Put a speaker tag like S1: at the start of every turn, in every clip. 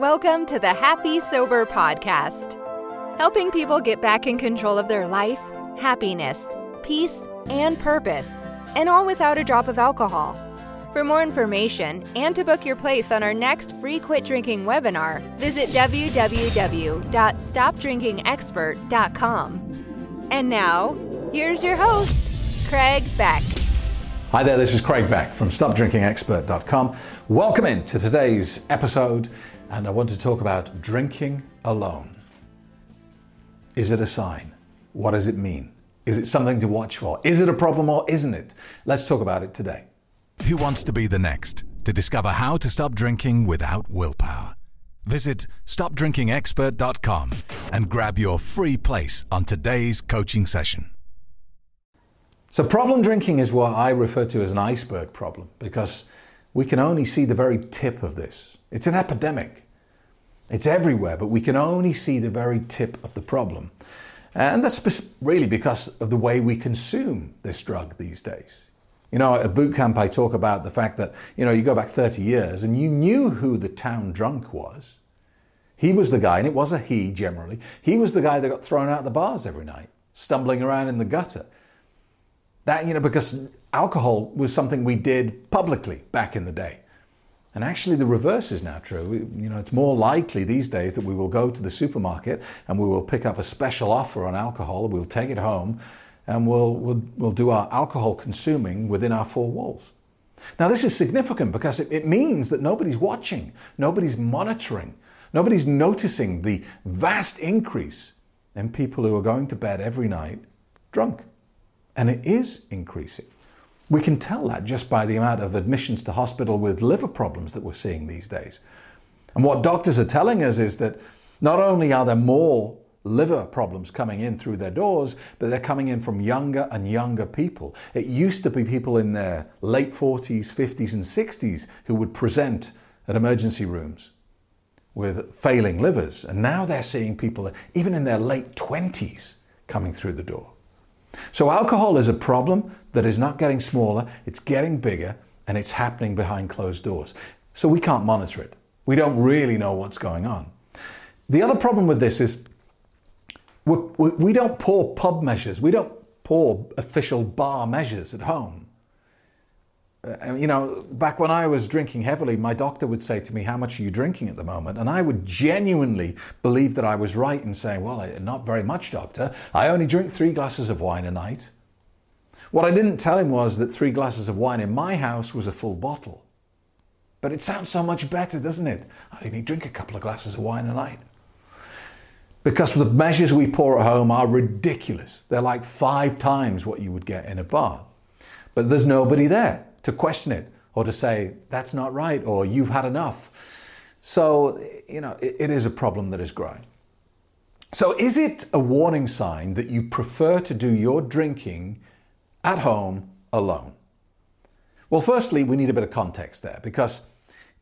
S1: Welcome to the Happy Sober Podcast, helping people get back in control of their life, happiness, peace, and purpose, and all without a drop of alcohol. For more information and to book your place on our next free quit drinking webinar, visit www.stopdrinkingexpert.com. And now, here's your host, Craig Beck.
S2: Hi there, this is Craig Beck from StopDrinkingExpert.com. Welcome in to today's episode, and I want to talk about drinking alone. Is it a sign? What does it mean? Is it something to watch for? Is it a problem or isn't it? Let's talk about it today.
S3: Who wants to be the next to discover how to stop drinking without willpower? Visit stopdrinkingexpert.com and grab your free place on today's coaching session.
S2: So, problem drinking is what I refer to as an iceberg problem because we can only see the very tip of this. It's an epidemic. It's everywhere, but we can only see the very tip of the problem. And that's really because of the way we consume this drug these days. You know, at boot camp, I talk about the fact that, you know, you go back 30 years and you knew who the town drunk was. He was the guy, and it was a he generally, he was the guy that got thrown out the bars every night, stumbling around in the gutter. That, you know, because alcohol was something we did publicly back in the day. And actually, the reverse is now true. You know, it's more likely these days that we will go to the supermarket and we will pick up a special offer on alcohol, we'll take it home, and we'll, we'll, we'll do our alcohol consuming within our four walls. Now, this is significant because it, it means that nobody's watching, nobody's monitoring, nobody's noticing the vast increase in people who are going to bed every night drunk and it is increasing. We can tell that just by the amount of admissions to hospital with liver problems that we're seeing these days. And what doctors are telling us is that not only are there more liver problems coming in through their doors, but they're coming in from younger and younger people. It used to be people in their late 40s, 50s, and 60s who would present at emergency rooms with failing livers. And now they're seeing people, even in their late 20s, coming through the door. So, alcohol is a problem that is not getting smaller, it's getting bigger, and it's happening behind closed doors. So, we can't monitor it. We don't really know what's going on. The other problem with this is we, don't pour pub measures, we don't pour official bar measures at home. Uh, you know, back when I was drinking heavily, my doctor would say to me, How much are you drinking at the moment? And I would genuinely believe that I was right in saying, Well, not very much, doctor. I only drink three glasses of wine a night. What I didn't tell him was that three glasses of wine in my house was a full bottle. But it sounds so much better, doesn't it? I only drink a couple of glasses of wine a night. Because the measures we pour at home are ridiculous. They're like five times what you would get in a bar. But there's nobody there to question it or to say, that's not right, or you've had enough. So, you know, it, it is a problem that is growing. So, is it a warning sign that you prefer to do your drinking at home alone? Well, firstly, we need a bit of context there because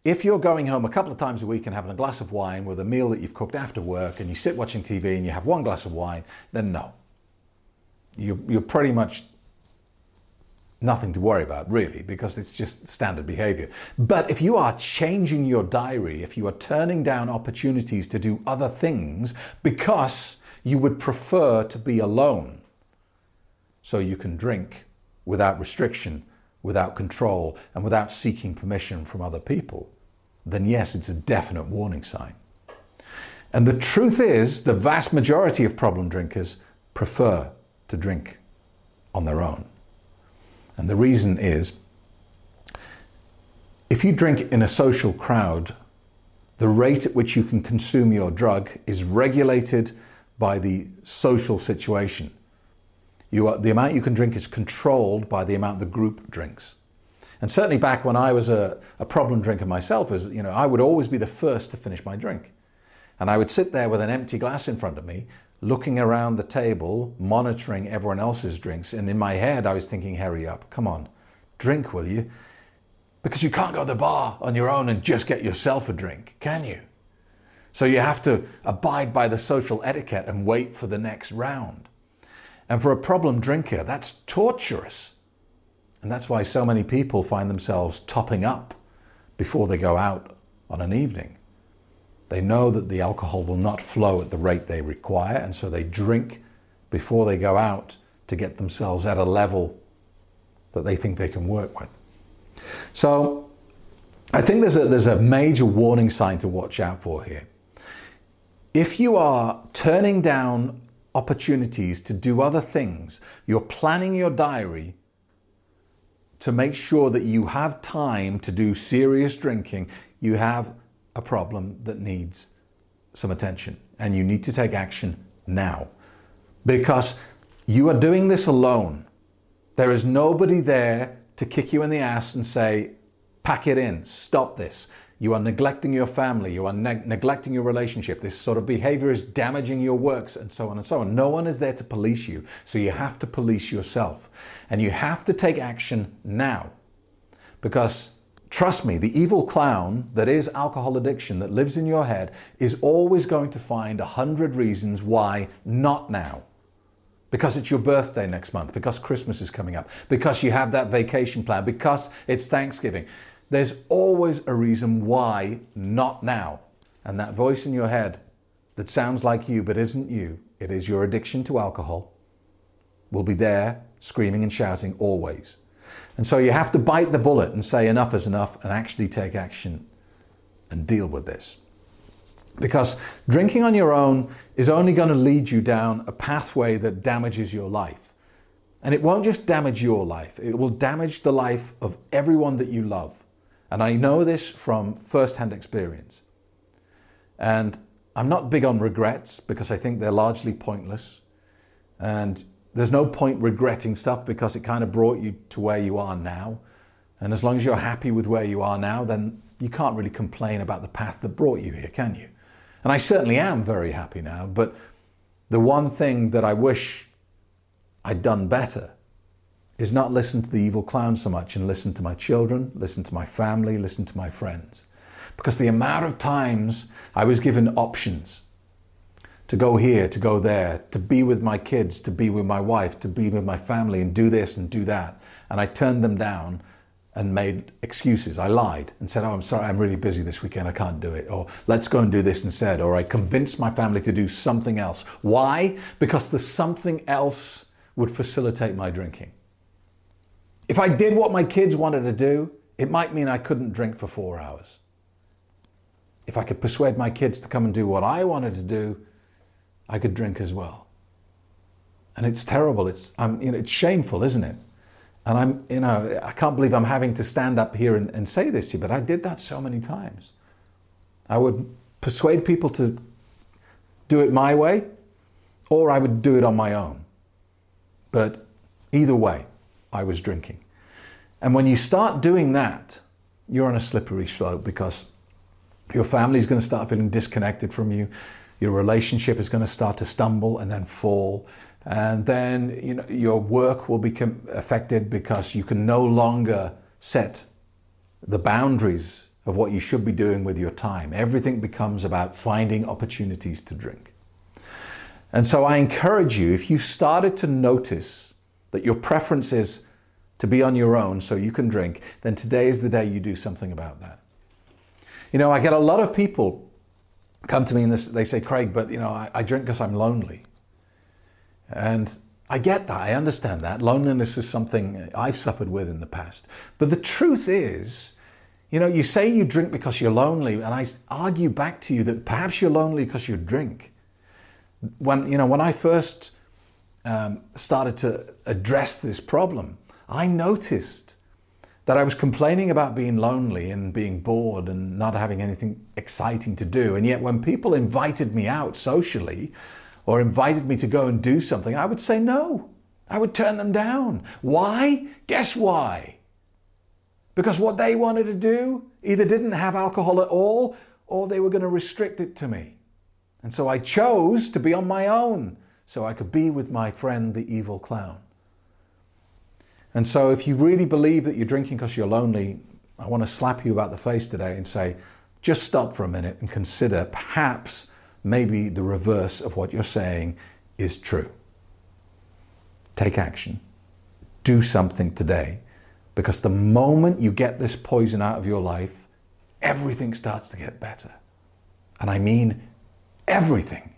S2: if you're going home a couple of times a week and having a glass of wine with a meal that you've cooked after work and you sit watching TV and you have one glass of wine, then no. You, you're pretty much nothing to worry about, really, because it's just standard behavior. But if you are changing your diary, if you are turning down opportunities to do other things because you would prefer to be alone so you can drink without restriction, without control, and without seeking permission from other people, then yes, it's a definite warning sign. And the truth is, the vast majority of problem drinkers prefer to drink on their own. And the reason is if you drink in a social crowd, the rate at which you can consume your drug is regulated by the social situation. Are, the amount you can drink is controlled by the amount the group drinks. And certainly back when I was a, a problem drinker myself, is you know, I would always be the first to finish my drink. And I would sit there with an empty glass in front of me, looking around the table, monitoring everyone else's drinks. And in my head, I was thinking, hurry up, come on, drink, will you? Because you can't go to the bar on your own and just get yourself a drink, can you? So you have to abide by the social etiquette and wait for the next round. And for a problem drinker, that's torturous. And that's why so many people find themselves topping up before they go out on an evening. They know that the alcohol will not flow at the rate they require, and so they drink before they go out to get themselves at a level that they think they can work with. So I think there's a, there's a major warning sign to watch out for here. If you are turning down opportunities to do other things, you're planning your diary to make sure that you have time to do serious drinking, you have a problem that needs some attention and you need to take action now because you are doing this alone. There is nobody there to kick you in the ass and say, pack it in, stop this. You are neglecting your family, you are neglecting your relationship. This sort of behavior is damaging your works, and so on and so on. No one is there to police you, so you have to police yourself. And you have to take action now. Because trust me, the evil clown that is alcohol addiction that lives in your head is always going to find a hundred reasons why not now because it's your birthday next month, because Christmas is coming up, because you have that vacation plan, because it's Thanksgiving. There's always a reason why not now. And that voice in your head that sounds like you but isn't you, it is your addiction to alcohol, will be there screaming and shouting always. And so you have to bite the bullet and say enough is enough and actually take action and deal with this. Because drinking on your own is only going to lead you down a pathway that damages your life. And it won't just damage your life, it will damage the life of everyone that you love. And I know this from first-hand experience. And I'm not big on regrets because I think they're largely pointless. And there's no point regretting stuff because it kind of brought you to where you are now. And as long as you're happy with where you are now, then you can't really complain about the path that brought you here, can you? And I certainly am very happy now, but the one thing that I wish I'd done better is not listen to the evil clown so much and listen to my children, listen to my family, listen to my friends. Because the amount of times I was given options to go here, to go there, to be with my kids, to be with my wife, to be with my family, and do this and do that. And I turned them down and made excuses. I lied and said, Oh, I'm sorry, I'm really busy this weekend, I can't do it. Or let's go and do this instead. Or I convinced my family to do something else. Why? Because the something else would facilitate my drinking. If I did what my kids wanted to do, it might mean I couldn't drink for four hours. If I could persuade my kids to come and do what I wanted to do, I could drink as well. And it's terrible. It's, um, you know, it's shameful, isn't it? And I'm, you know, I can't believe I'm having to stand up here and, and say this to you, but I did that so many times. I would persuade people to do it my way, or I would do it on my own. But either way, I was drinking. And when you start doing that, you're on a slippery slope because your family is going to start feeling disconnected from you. Your relationship is going to start to stumble and then fall and then you know your work will become affected because you can no longer set the boundaries of what you should be doing with your time. Everything becomes about finding opportunities to drink. And so I encourage you, if you started to notice that your preference is to be on your own so you can drink, then today is the day you do something about that. You know, I get a lot of people come to me and this, they say, Craig, but you know, I, I drink because I'm lonely. And I get that, I understand that. Loneliness is something I've suffered with in the past. But the truth is, you know, you say you drink because you're lonely, and I argue back to you that perhaps you're lonely because you drink. When, you know, when I first um, started to address this problem, I noticed that I was complaining about being lonely and being bored and not having anything exciting to do. And yet, when people invited me out socially, or invited me to go and do something, I would say no. I would turn them down. Why? Guess why? Because what they wanted to do either didn't have alcohol at all or they were going to restrict it to me. And so I chose to be on my own so I could be with my friend, the evil clown. And so if you really believe that you're drinking because you're lonely, I want to slap you about the face today and say, just stop for a minute and consider perhaps maybe the reverse of what you're saying is true. Take action. Do something today. Because the moment you get this poison out of your life, everything starts to get better. And I mean everything.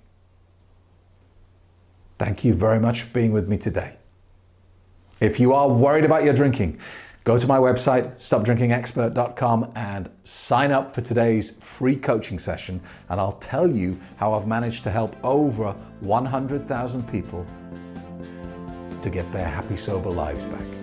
S2: Thank you very much for being with me today. If you are worried about your drinking, go to my website, stopdrinkingexpert.com, and sign up for today's free coaching session. And I'll tell you how I've managed to help over 100,000 people to get their happy, sober lives back.